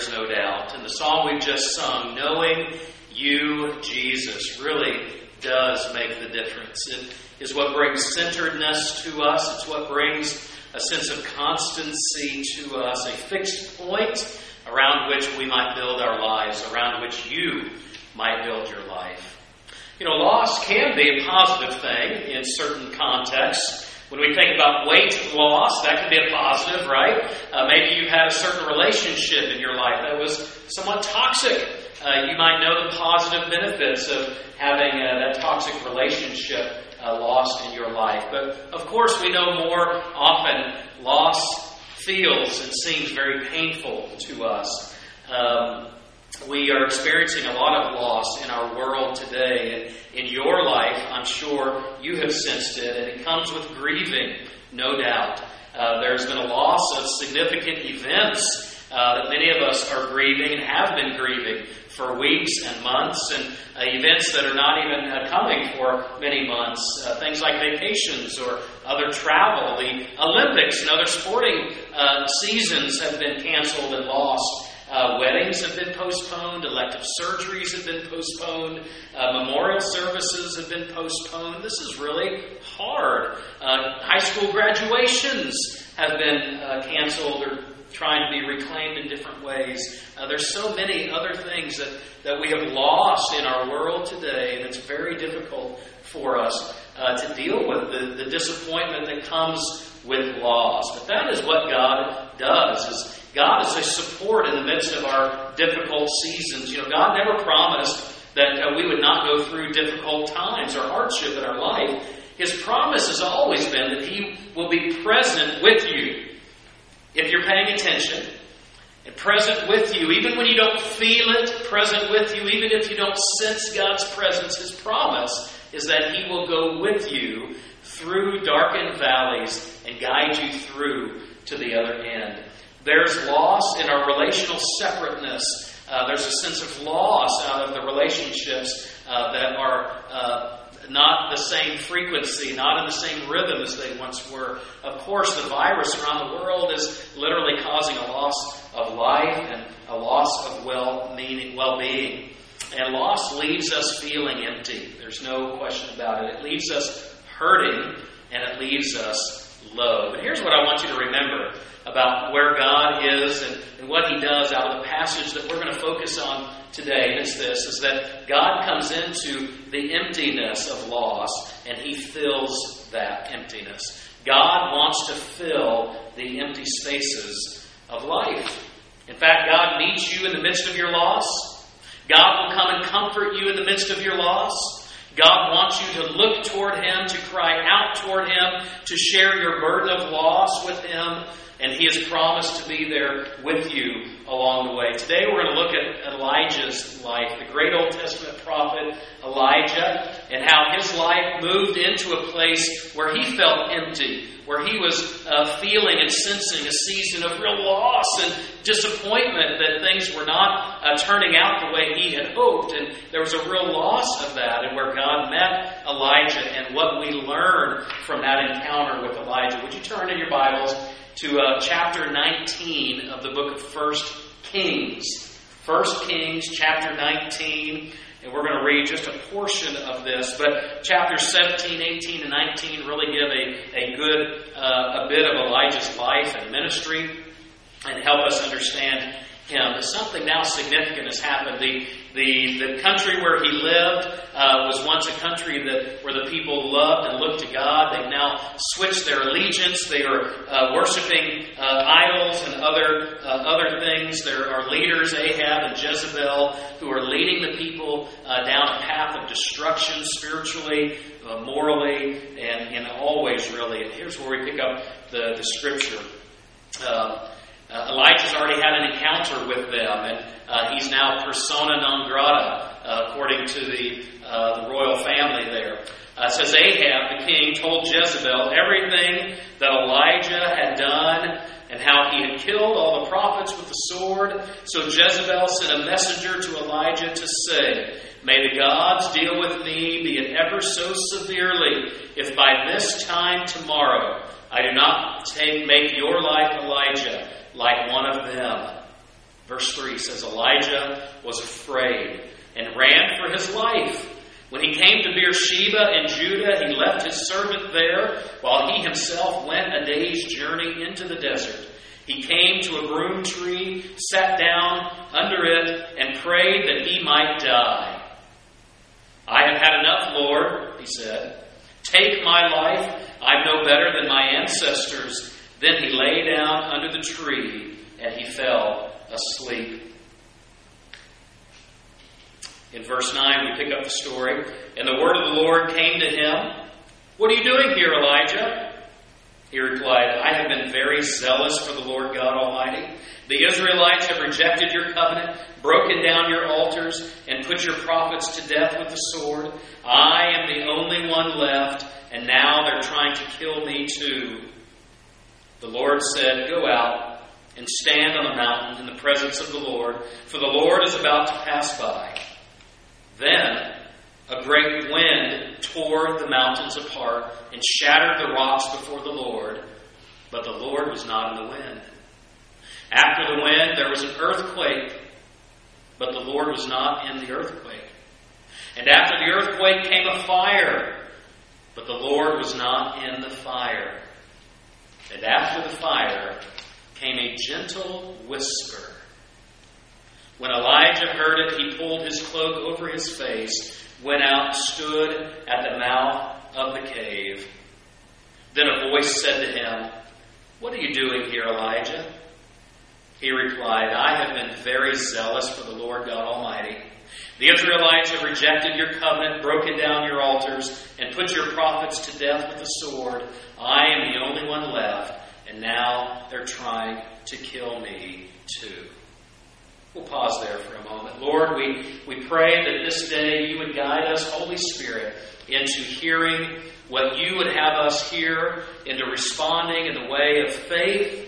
There's no doubt. And the song we've just sung, Knowing You, Jesus, really does make the difference. It is what brings centeredness to us, it's what brings a sense of constancy to us, a fixed point around which we might build our lives, around which you might build your life. You know, loss can be a positive thing in certain contexts. When we think about weight loss, that can be a positive, right? Uh, maybe you had a certain relationship in your life that was somewhat toxic. Uh, you might know the positive benefits of having uh, that toxic relationship uh, lost in your life. But of course, we know more often loss feels and seems very painful to us. Um, we are experiencing a lot of loss in our world today. And in your life, I'm sure you have sensed it, and it comes with grieving, no doubt. Uh, there's been a loss of significant events uh, that many of us are grieving and have been grieving for weeks and months, and uh, events that are not even uh, coming for many months. Uh, things like vacations or other travel. The Olympics and other sporting uh, seasons have been canceled and lost. Uh, weddings have been postponed, elective surgeries have been postponed, uh, memorial services have been postponed. This is really hard. Uh, high school graduations have been uh, canceled or trying to be reclaimed in different ways. Uh, there's so many other things that, that we have lost in our world today, and it's very difficult for us uh, to deal with the, the disappointment that comes with loss. But that is what God does. Is God is a support in the midst of our difficult seasons. You know, God never promised that uh, we would not go through difficult times or hardship in our life. His promise has always been that He will be present with you if you're paying attention. And present with you, even when you don't feel it, present with you, even if you don't sense God's presence, His promise is that He will go with you through darkened valleys and guide you through to the other end. There's loss in our relational separateness. Uh, there's a sense of loss out of the relationships uh, that are uh, not the same frequency, not in the same rhythm as they once were. Of course, the virus around the world is literally causing a loss of life and a loss of well-meaning, well-being. And loss leaves us feeling empty. There's no question about it. It leaves us hurting and it leaves us low. But here's what I want you to remember about where God is and, and what He does out of the passage that we're going to focus on today. And it's this is that God comes into the emptiness of loss and He fills that emptiness. God wants to fill the empty spaces of life. In fact, God meets you in the midst of your loss. God will come and comfort you in the midst of your loss. God wants you to look toward Him, to cry out toward Him, to share your burden of loss with Him, and He has promised to be there with you along the way. Today we're going to look at Elijah's life, the great Old Testament prophet Elijah, and how his life moved into a place where he felt empty, where he was uh, feeling and sensing a season of real loss and disappointment that things were not uh, turning out the way he had hoped. And there was a real loss of that, and where God met Elijah and what we learn from that encounter with Elijah. Would you turn in your Bibles to uh, chapter 19 of the book of First Kings? First Kings, chapter 19. And we're going to read just a portion of this, but chapters 17, 18, and 19 really give a, a good uh, a bit of Elijah's life and ministry and help us understand him. Something now significant has happened. The, the, the country where he lived uh, was once a country that where the people loved and looked to God. They've now switched their allegiance. They are uh, worshiping uh, idols and other uh, other things. There are leaders, Ahab and Jezebel, who are leading the people uh, down a path of destruction spiritually, uh, morally, and, and always really. And here's where we pick up the, the scripture. Uh, Elijah's already had an encounter with them, and uh, he's now persona non grata, uh, according to the, uh, the royal family there. Uh, says Ahab, the king, told Jezebel everything that Elijah had done and how he had killed all the prophets with the sword. So Jezebel sent a messenger to Elijah to say, May the gods deal with me, be it ever so severely, if by this time tomorrow I do not take, make your life, Elijah, like one of them. Verse 3 says, Elijah was afraid and ran for his life. When he came to Beersheba in Judah, he left his servant there, while he himself went a day's journey into the desert. He came to a broom tree, sat down under it, and prayed that he might die. I have had enough, Lord, he said. Take my life. I'm no better than my ancestors. Then he lay down under the tree, and he fell asleep. In verse 9, we pick up the story. And the word of the Lord came to him What are you doing here, Elijah? He replied, I have been very zealous for the Lord God Almighty. The Israelites have rejected your covenant, broken down your altars, and put your prophets to death with the sword. I am the only one left, and now they're trying to kill me too. The Lord said, Go out and stand on the mountain in the presence of the Lord, for the Lord is about to pass by. Then a great wind tore the mountains apart and shattered the rocks before the Lord, but the Lord was not in the wind. After the wind, there was an earthquake, but the Lord was not in the earthquake. And after the earthquake came a fire, but the Lord was not in the fire. And after the fire came a gentle whisper. When Elijah heard it, he pulled his cloak over his face went out, stood at the mouth of the cave. Then a voice said to him, What are you doing here, Elijah? He replied, I have been very zealous for the Lord God Almighty. The Israelites have rejected your covenant, broken down your altars, and put your prophets to death with the sword. I am the only one left, and now they're trying to kill me too. We'll pause there for a moment. Lord, we, we pray that this day you would guide us, Holy Spirit, into hearing what you would have us hear, into responding in the way of faith,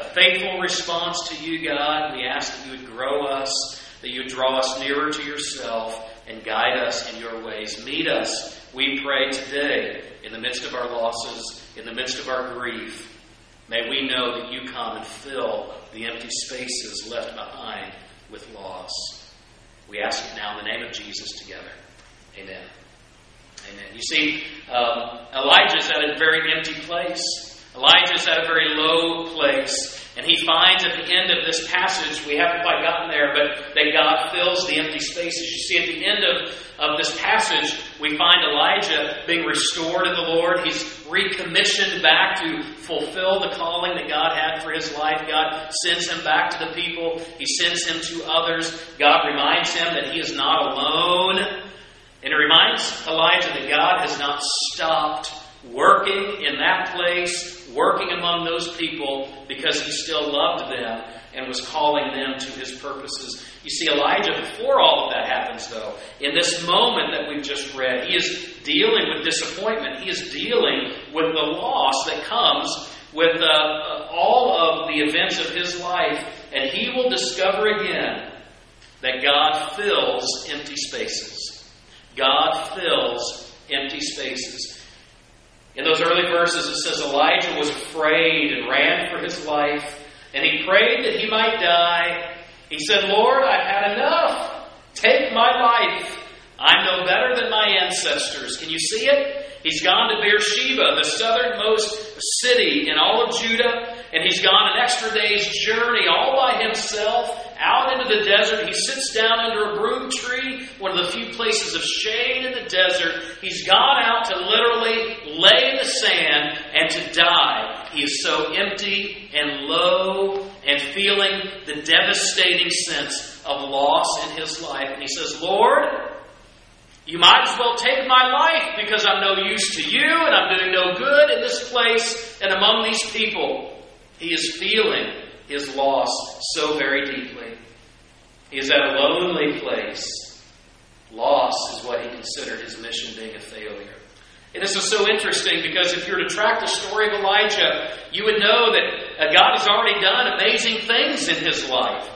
a faithful response to you, God. We ask that you would grow us, that you would draw us nearer to yourself, and guide us in your ways. Meet us, we pray today, in the midst of our losses, in the midst of our grief. May we know that you come and fill the empty spaces left behind with loss. We ask it now in the name of Jesus together. Amen. Amen. You see, um, Elijah's at a very empty place. Elijah's at a very low place. And he finds at the end of this passage, we haven't quite gotten there, but that God fills the empty spaces. You see, at the end of, of this passage, we find Elijah being restored in the Lord. He's recommissioned back to fulfill the calling that God had for his life. God sends him back to the people, he sends him to others. God reminds him that he is not alone. And it reminds Elijah that God has not stopped working in that place, working among those people, because he still loved them and was calling them to his purposes. You see, Elijah, before all of that happens, though, in this moment that we've just read, he is dealing with disappointment. He is dealing with the loss that comes with uh, uh, all of the events of his life, and he will discover again that God fills empty spaces. God fills empty spaces. In those early verses, it says Elijah was afraid and ran for his life, and he prayed that he might die. He said, Lord, I've had enough. Take my life. I'm no better than my ancestors. Can you see it? He's gone to Beersheba, the southernmost city in all of Judah, and he's gone an extra day's journey all by himself out into the desert. He sits down under a broom tree, one of the few places of shade in the desert. He's gone out to literally lay in the sand and to die. He is so empty and low and feeling the devastating sense of loss in his life. And he says, Lord, you might as well take my life because I'm no use to you and I'm doing no good in this place and among these people. He is feeling his loss so very deeply. He is at a lonely place. Loss is what he considered his mission being a failure. And this is so interesting because if you were to track the story of Elijah, you would know that uh, God has already done amazing things in his life.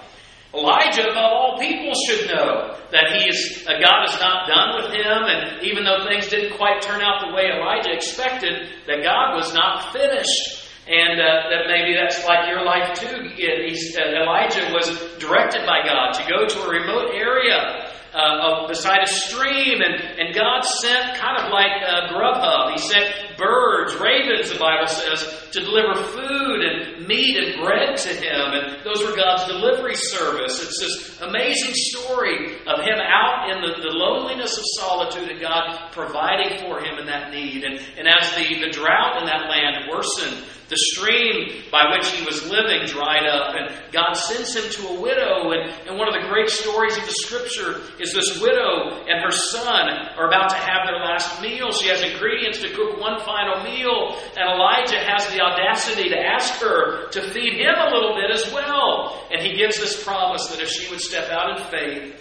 Elijah, above all people, should know that he is, uh, God is not done with him, and even though things didn't quite turn out the way Elijah expected, that God was not finished. And uh, that maybe that's like your life too. Elijah was directed by God to go to a remote area uh, beside a stream, and, and God sent kind of like uh, Grubhub. He sent birds, ravens, the Bible says, to deliver food and meat and bread to him. And those were God's delivery service. It's this amazing story of him out in the, the loneliness of solitude and God providing for him in that need. And, and as the, the drought in that land worsened, the stream by which he was living dried up, and God sends him to a widow. And, and one of the great stories of the scripture is this widow and her son are about to have their last meal. She has ingredients to cook one final meal, and Elijah has the audacity to ask her to feed him a little bit as well. And he gives this promise that if she would step out in faith,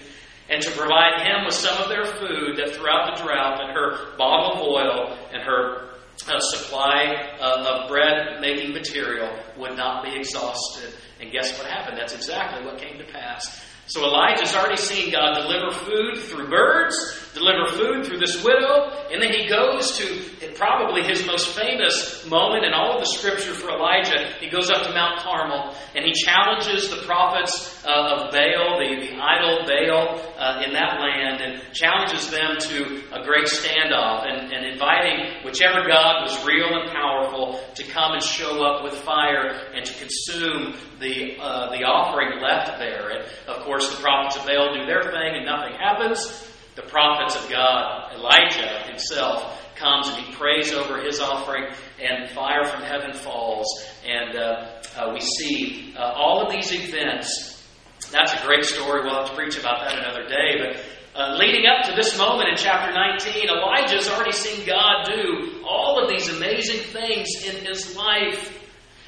and to provide him with some of their food that throughout the drought and her bottle of oil and her uh, supply of bread making material would not be exhausted. And guess what happened? That's exactly what came to pass. So Elijah's already seen God deliver food through birds, deliver food through this widow, and then he goes to probably his most famous moment in all of the scripture for Elijah. He goes up to Mount Carmel and he challenges the prophets uh, of Baal, the, the idol Baal uh, in that land, and challenges them to a great standoff and, and inviting whichever God was real and powerful to come and show up with fire and to consume the, uh, the offering left there. And of course, the prophets of Baal do their thing and nothing happens. The prophets of God, Elijah himself, comes and he prays over his offering, and fire from heaven falls. And uh, uh, we see uh, all of these events. That's a great story. We'll have to preach about that another day. But uh, leading up to this moment in chapter 19, Elijah's already seen God do all of these amazing things in his life.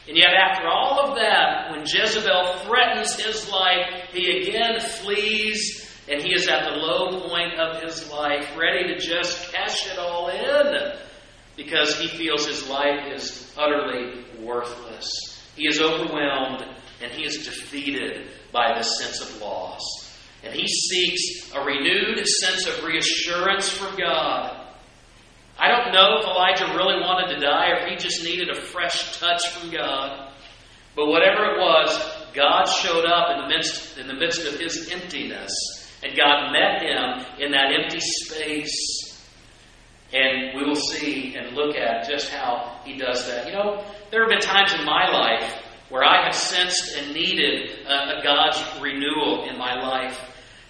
And yet, after all of that, when Jezebel threatens his life, he again flees and he is at the low point of his life, ready to just cash it all in because he feels his life is utterly worthless. He is overwhelmed and he is defeated by this sense of loss. And he seeks a renewed sense of reassurance from God. I don't know if Elijah really wanted to die or if he just needed a fresh touch from God. But whatever it was, God showed up in the midst, in the midst of his emptiness and God met him in that empty space. And we will see and look at just how he does that. You know, there have been times in my life where I have sensed and needed a, God's renewal in my life.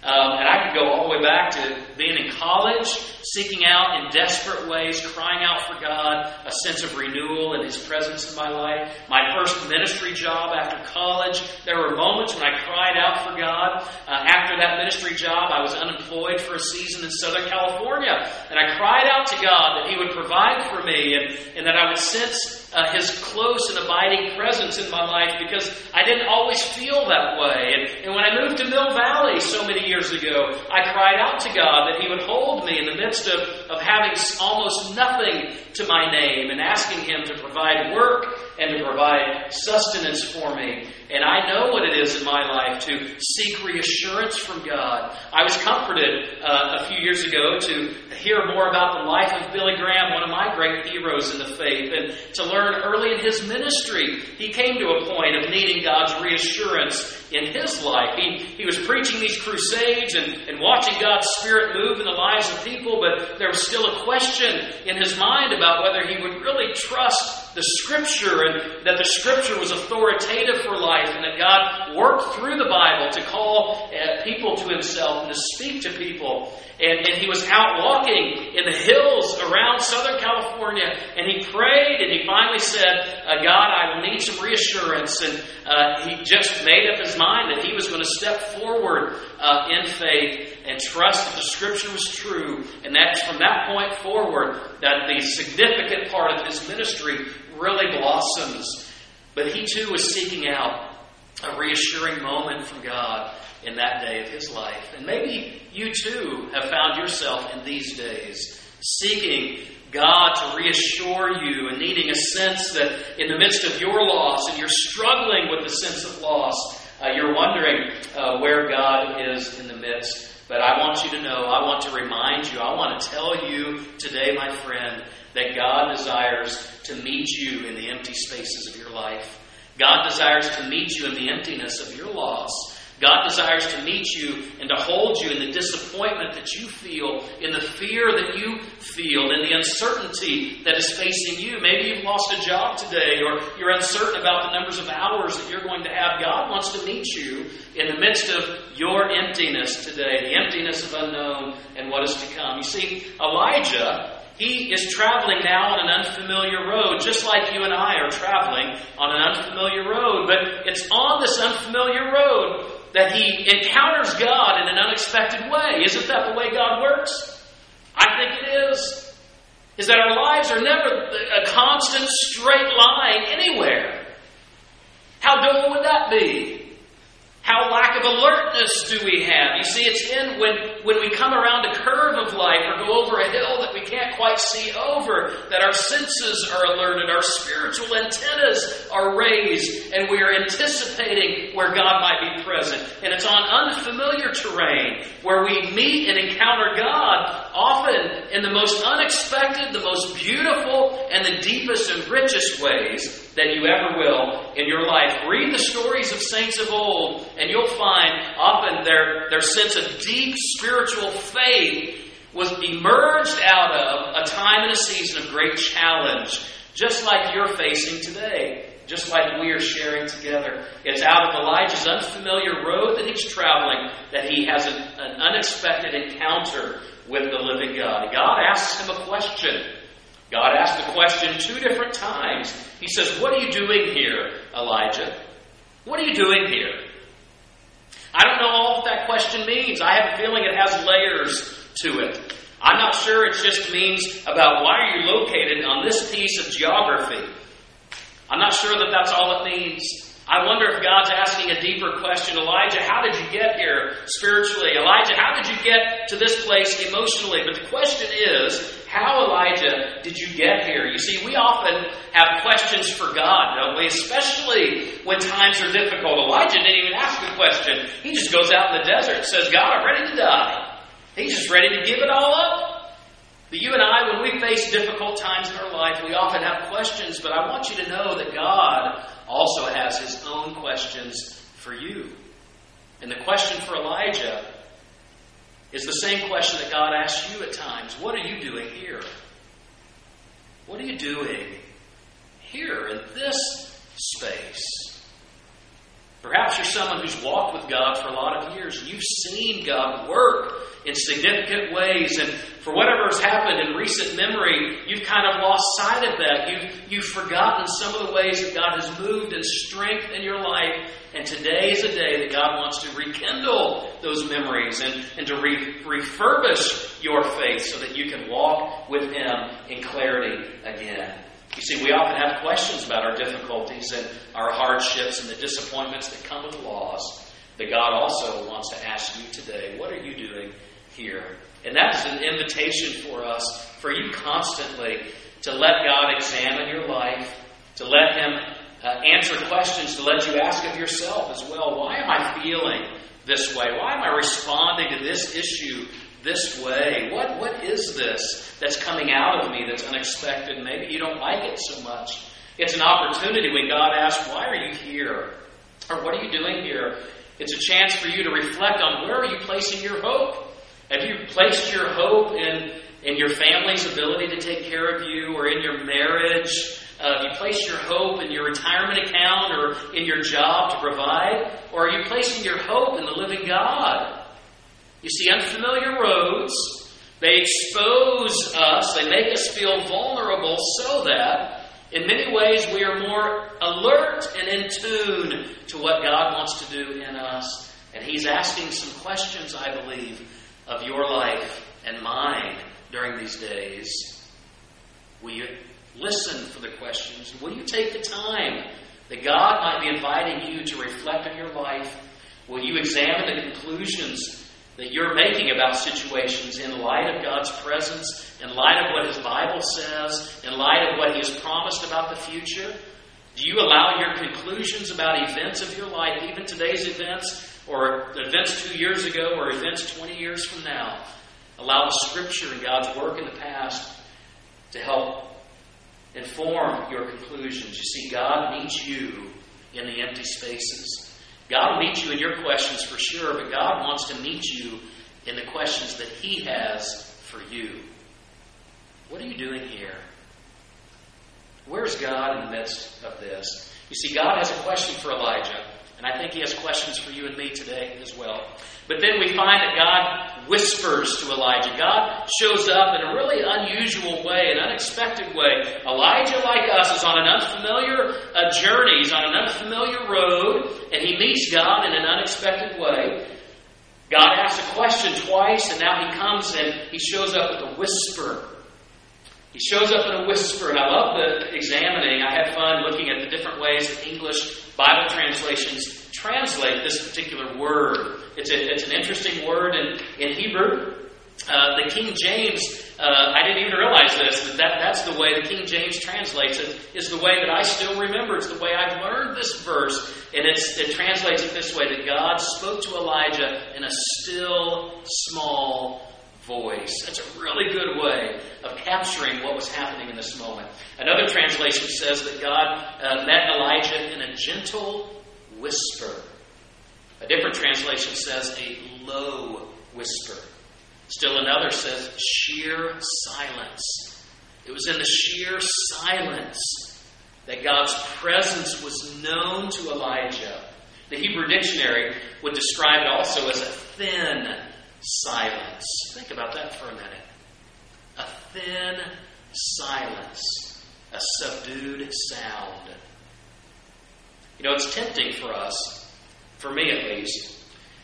Um, and I could go all the way back to being in college, seeking out in desperate ways, crying out for God, a sense of renewal and His presence in my life. My first ministry job after college, there were moments when I cried out for God. Uh, after that ministry job, I was unemployed for a season in Southern California, and I cried out to God that He would provide for me and, and that I would sense uh, His close and abiding presence in my life because I didn't always feel that way. And, and when I moved to Mill Valley so many years ago, I cried out to God that He would hold me in the midst of, of having almost nothing to my name and asking Him to provide work and to provide sustenance for me. And I know what it is in my life to seek reassurance from God. I was comforted uh, a few years ago to hear more about the life of Billy Graham, one of my great heroes in the faith, and to learn early in his ministry, he came to a point of needing God's reassurance in his life. He, he was preaching these crusades and, and watching God's Spirit move in the lives of people, but there was still a question in his mind about whether he would really trust the Scripture and that the Scripture was authoritative for life and that God worked through the Bible to call uh, people to Himself and to speak to people. And, and he was out walking in the hills around Southern California and he prayed and he finally said, uh, God, I need some reassurance. And uh, he just made up his mind that he was going to step forward uh, in faith and trust that the Scripture was true. And that's from that point forward that the significant part of his ministry really blossoms. But he too was seeking out a reassuring moment from God in that day of his life. And maybe you too have found yourself in these days seeking God to reassure you and needing a sense that in the midst of your loss and you're struggling with the sense of loss, uh, you're wondering uh, where God is in the midst. But I want you to know, I want to remind you, I want to tell you today, my friend, that God desires to meet you in the empty spaces of your life. God desires to meet you in the emptiness of your loss. God desires to meet you and to hold you in the disappointment that you feel, in the fear that you feel, in the uncertainty that is facing you. Maybe you've lost a job today, or you're uncertain about the numbers of hours that you're going to have. God wants to meet you in the midst of your emptiness today, the emptiness of unknown and what is to come. You see, Elijah he is traveling now on an unfamiliar road, just like you and I are traveling on an unfamiliar road. But it's on this unfamiliar road that he encounters God in an unexpected way. Isn't that the way God works? I think it is. Is that our lives are never a constant straight line anywhere. How dull would that be? How lack of alertness do we have? You see, it's in when, when we come around a curve of life or go over a hill that we can't quite see over, that our senses are alerted, our spiritual antennas are raised, and we are anticipating where God might be present. And it's on unfamiliar terrain where we meet and encounter God, often in the most unexpected, the most beautiful, and the deepest and richest ways that you ever will in your life. Read the stories of saints of old, and you'll find often their, their sense of deep spiritual faith was emerged out of a time and a season of great challenge, just like you're facing today, just like we are sharing together. It's out of Elijah's unfamiliar road that he's traveling that he has an, an unexpected encounter with the living God. God asks him a question. God asked the question two different times. He says, What are you doing here, Elijah? What are you doing here? I don't know all that question means. I have a feeling it has layers to it. I'm not sure it just means about why are you located on this piece of geography. I'm not sure that that's all it means. I wonder if God's asking a deeper question. Elijah, how did you get here spiritually? Elijah, how did you get to this place emotionally? But the question is, how, Elijah, did you get here? You see, we often have questions for God, don't we? Especially when times are difficult. Elijah didn't even ask a question. He just goes out in the desert and says, God, I'm ready to die. He's just ready to give it all up. But you and I, when we face difficult times in our life, we often have questions, but I want you to know that God also has his own questions for you. And the question for Elijah is the same question that God asks you at times What are you doing here? What are you doing here in this space? Perhaps you're someone who's walked with God for a lot of years. And you've seen God work in significant ways, and for whatever has happened in recent memory, you've kind of lost sight of that. You've, you've forgotten some of the ways that God has moved and strength in your life. And today is a day that God wants to rekindle those memories and, and to re- refurbish your faith so that you can walk with Him in clarity again. You see, we often have questions about our difficulties and our hardships and the disappointments that come with loss. But God also wants to ask you today, what are you doing here? And that is an invitation for us, for you constantly to let God examine your life, to let Him uh, answer questions, to let you ask of yourself as well, why am I feeling this way? Why am I responding to this issue this way? What, what is this that's coming out of me that's unexpected? Maybe you don't like it so much. It's an opportunity when God asks, Why are you here? Or what are you doing here? It's a chance for you to reflect on where are you placing your hope? Have you placed your hope in, in your family's ability to take care of you or in your marriage? Uh, have you placed your hope in your retirement account or in your job to provide? Or are you placing your hope in the living God? You see, unfamiliar roads, they expose us, they make us feel vulnerable so that, in many ways, we are more alert and in tune to what God wants to do in us. And He's asking some questions, I believe, of your life and mine during these days. Will you listen for the questions? Will you take the time that God might be inviting you to reflect on your life? Will you examine the conclusions that you're making about situations in light of God's presence, in light of what His Bible says, in light of what He has promised about the future? Do you allow your conclusions about events of your life, even today's events, or events two years ago, or events 20 years from now, allow the Scripture and God's work in the past to help inform your conclusions? You see, God meets you in the empty spaces. God will meet you in your questions for sure, but God wants to meet you in the questions that He has for you. What are you doing here? Where's God in the midst of this? You see, God has a question for Elijah, and I think He has questions for you and me today as well. But then we find that God whispers to Elijah. God shows up in a really unusual way, an unexpected way. Elijah, like us, is on an unfamiliar uh, journey. He's on an unfamiliar road, and he meets God in an unexpected way. God asks a question twice, and now he comes and he shows up with a whisper. He shows up in a whisper, and I love the examining. I had fun looking at the different ways that English Bible translations translate this particular word. It's, a, it's an interesting word in, in Hebrew. Uh, the King James, uh, I didn't even realize this, that that's the way the King James translates it, is the way that I still remember. It's the way I've learned this verse. And it translates it this way that God spoke to Elijah in a still, small voice. That's a really good way of capturing what was happening in this moment. Another translation says that God uh, met Elijah in a gentle whisper. A different translation says a low whisper. Still another says sheer silence. It was in the sheer silence that God's presence was known to Elijah. The Hebrew dictionary would describe it also as a thin silence. Think about that for a minute. A thin silence, a subdued sound. You know, it's tempting for us, for me at least,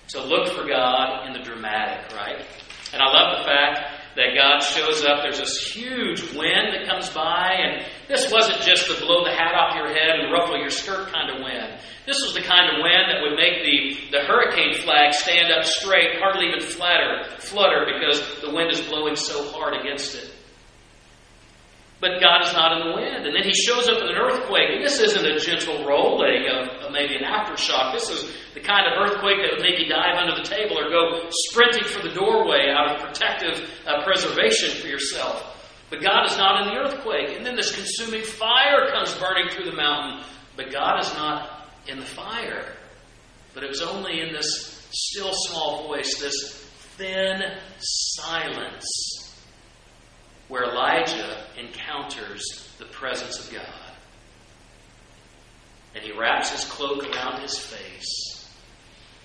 to look for God in the dramatic, right? And I love the fact that God shows up. There's this huge wind that comes by, and this wasn't just the blow the hat off your head and ruffle your skirt kind of wind. This was the kind of wind that would make the, the hurricane flag stand up straight, hardly even flatter, flutter, because the wind is blowing so hard against it. But God is not in the wind. And then he shows up in an earthquake. And this isn't a gentle rolling of, of maybe an aftershock. This is the kind of earthquake that would make you dive under the table or go sprinting for the doorway out of protective uh, preservation for yourself. But God is not in the earthquake. And then this consuming fire comes burning through the mountain. But God is not in the fire. But it was only in this still small voice, this thin silence where Elijah encounters the presence of God. And he wraps his cloak around his face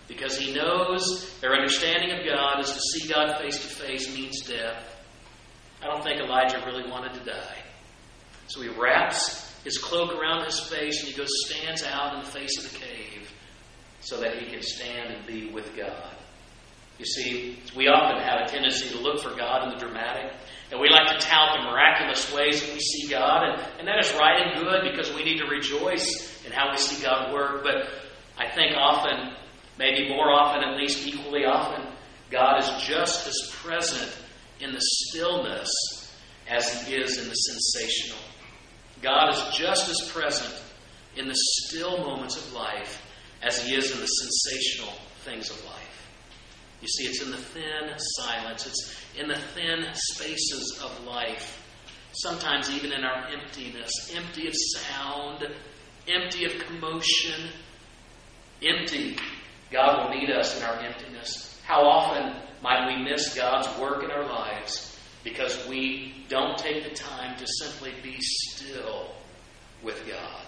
because he knows their understanding of God is to see God face to face means death. I don't think Elijah really wanted to die. So he wraps his cloak around his face and he goes stands out in the face of the cave so that he can stand and be with God. You see, we often have a tendency to look for God in the dramatic, and we like to tout the miraculous ways that we see God, and, and that is right and good because we need to rejoice in how we see God work. But I think often, maybe more often, at least equally often, God is just as present in the stillness as He is in the sensational. God is just as present in the still moments of life as He is in the sensational things of life. You see, it's in the thin silence, it's in the thin spaces of life. Sometimes, even in our emptiness, empty of sound, empty of commotion, empty. God will meet us in our emptiness. How often might we miss God's work in our lives because we don't take the time to simply be still with God?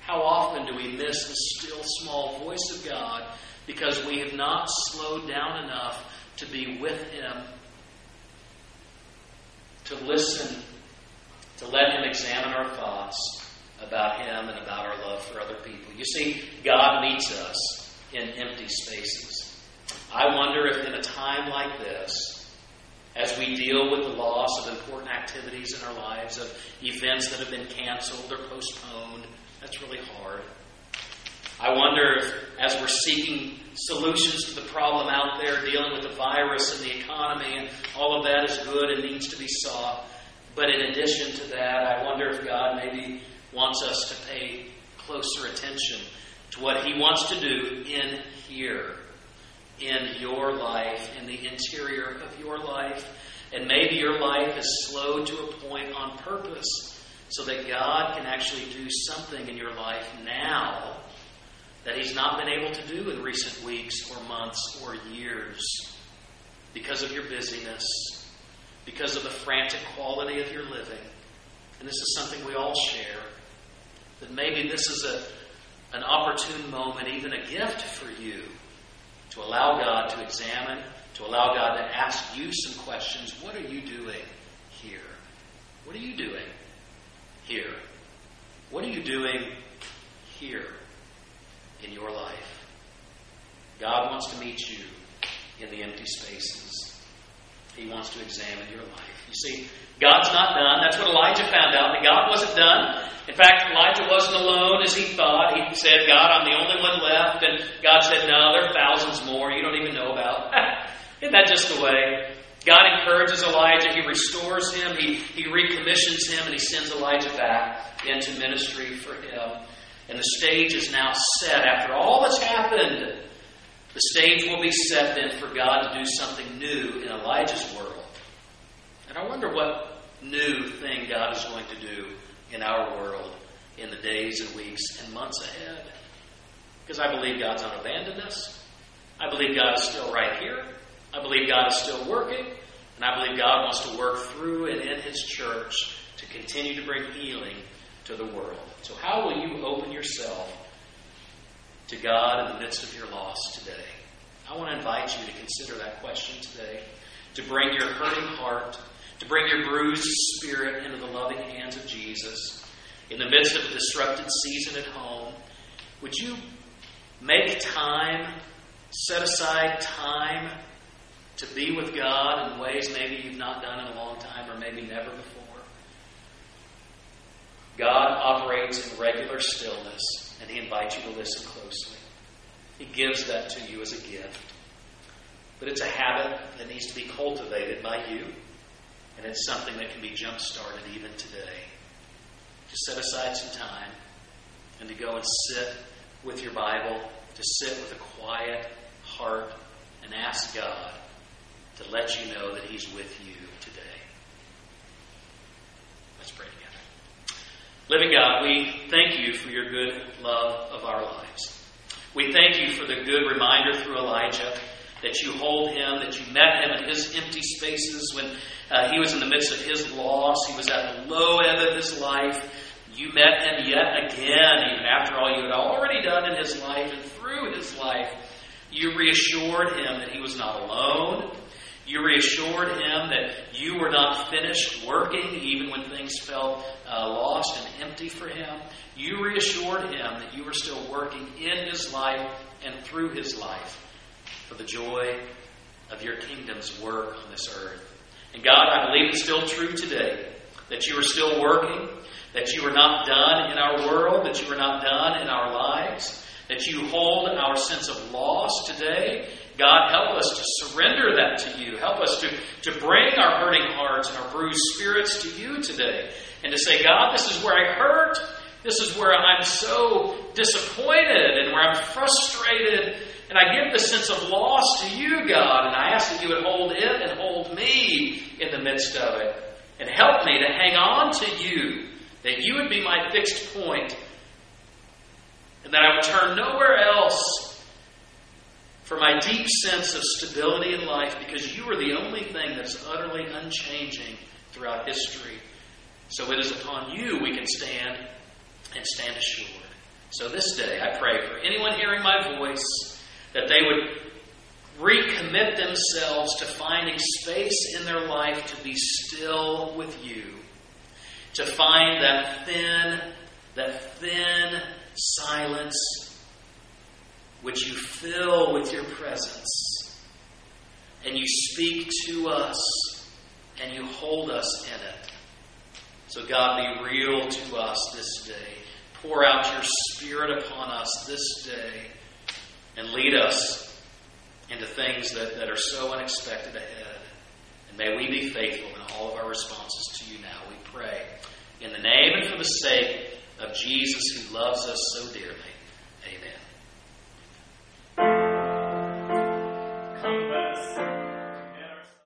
How often do we miss the still small voice of God because we have not slowed down enough to be with Him, to listen, to let Him examine our thoughts about Him and about our love for other people. You see, God meets us in empty spaces. I wonder if in a time like this, as we deal with the loss of important activities in our lives, of events that have been canceled or postponed, that's really hard. I wonder if, as we're seeking solutions to the problem out there, dealing with the virus and the economy, and all of that is good and needs to be sought. But in addition to that, I wonder if God maybe wants us to pay closer attention to what He wants to do in here, in your life, in the interior of your life. And maybe your life is slowed to a point on purpose so that God can actually do something in your life now that He's not been able to do in recent weeks or months or years because of your busyness, because of the frantic quality of your living. And this is something we all share. That maybe this is a, an opportune moment, even a gift for you, to allow God to examine, to allow God to ask you some questions. What are you doing here? What are you doing here? What are you doing here in your life? God wants to meet you in the empty spaces. He wants to examine your life. You see, God's not done. That's what Elijah found out, that God wasn't done. In fact, Elijah wasn't alone as he thought. He said, God, I'm the only one left. And God said, No, there are thousands more you don't even know about. Isn't that just the way? God encourages Elijah. He restores him. He, he recommissions him, and he sends Elijah back into ministry for him. And the stage is now set. After all that's happened, the stage will be set then for God to do something new in Elijah's world. And I wonder what new thing God is going to do in our world in the days and weeks and months ahead. Because I believe God's not abandoned us. I believe God is still right here. I believe God is still working. And I believe God wants to work through and in His church to continue to bring healing to the world. So, how will you open yourself to God in the midst of your loss today? I want to invite you to consider that question today, to bring your hurting heart to bring your bruised spirit into the loving hands of Jesus in the midst of a disrupted season at home. Would you make time, set aside time to be with God in ways maybe you've not done in a long time or maybe never before? God operates in regular stillness, and He invites you to listen closely. He gives that to you as a gift. But it's a habit that needs to be cultivated by you and it's something that can be jump started even today. To set aside some time and to go and sit with your Bible, to sit with a quiet heart and ask God to let you know that He's with you today. Let's pray together. Living God, we thank you for your good love of our lives. We thank you for the good reminder through Elijah that you hold him, that you met him in his empty spaces when uh, he was in the midst of his loss. He was at the low ebb of his life. You met him yet again, even after all you had already done in his life and through his life. You reassured him that he was not alone. You reassured him that you were not finished working, even when things felt uh, lost and empty for him. You reassured him that you were still working in his life and through his life for the joy of your kingdom's work on this earth. And God, I believe it's still true today that you are still working, that you are not done in our world, that you are not done in our lives, that you hold our sense of loss today. God, help us to surrender that to you. Help us to, to bring our hurting hearts and our bruised spirits to you today. And to say, God, this is where I hurt. This is where I'm so disappointed and where I'm frustrated and I give the sense of loss to you, God, and I ask that you would hold it and hold me in the midst of it. And help me to hang on to you, that you would be my fixed point, and that I would turn nowhere else for my deep sense of stability in life because you are the only thing that's utterly unchanging throughout history. So it is upon you we can stand and stand assured. So this day, I pray for anyone hearing my voice that they would recommit themselves to finding space in their life to be still with you, to find that thin, that thin silence which you fill with your presence, and you speak to us, and you hold us in it. So, God, be real to us this day. pour out your Spirit upon us this day and lead us into things that, that are so unexpected ahead. And may we be faithful in all of our responses to you now, we pray. In the name and for the sake of Jesus who loves us so dearly.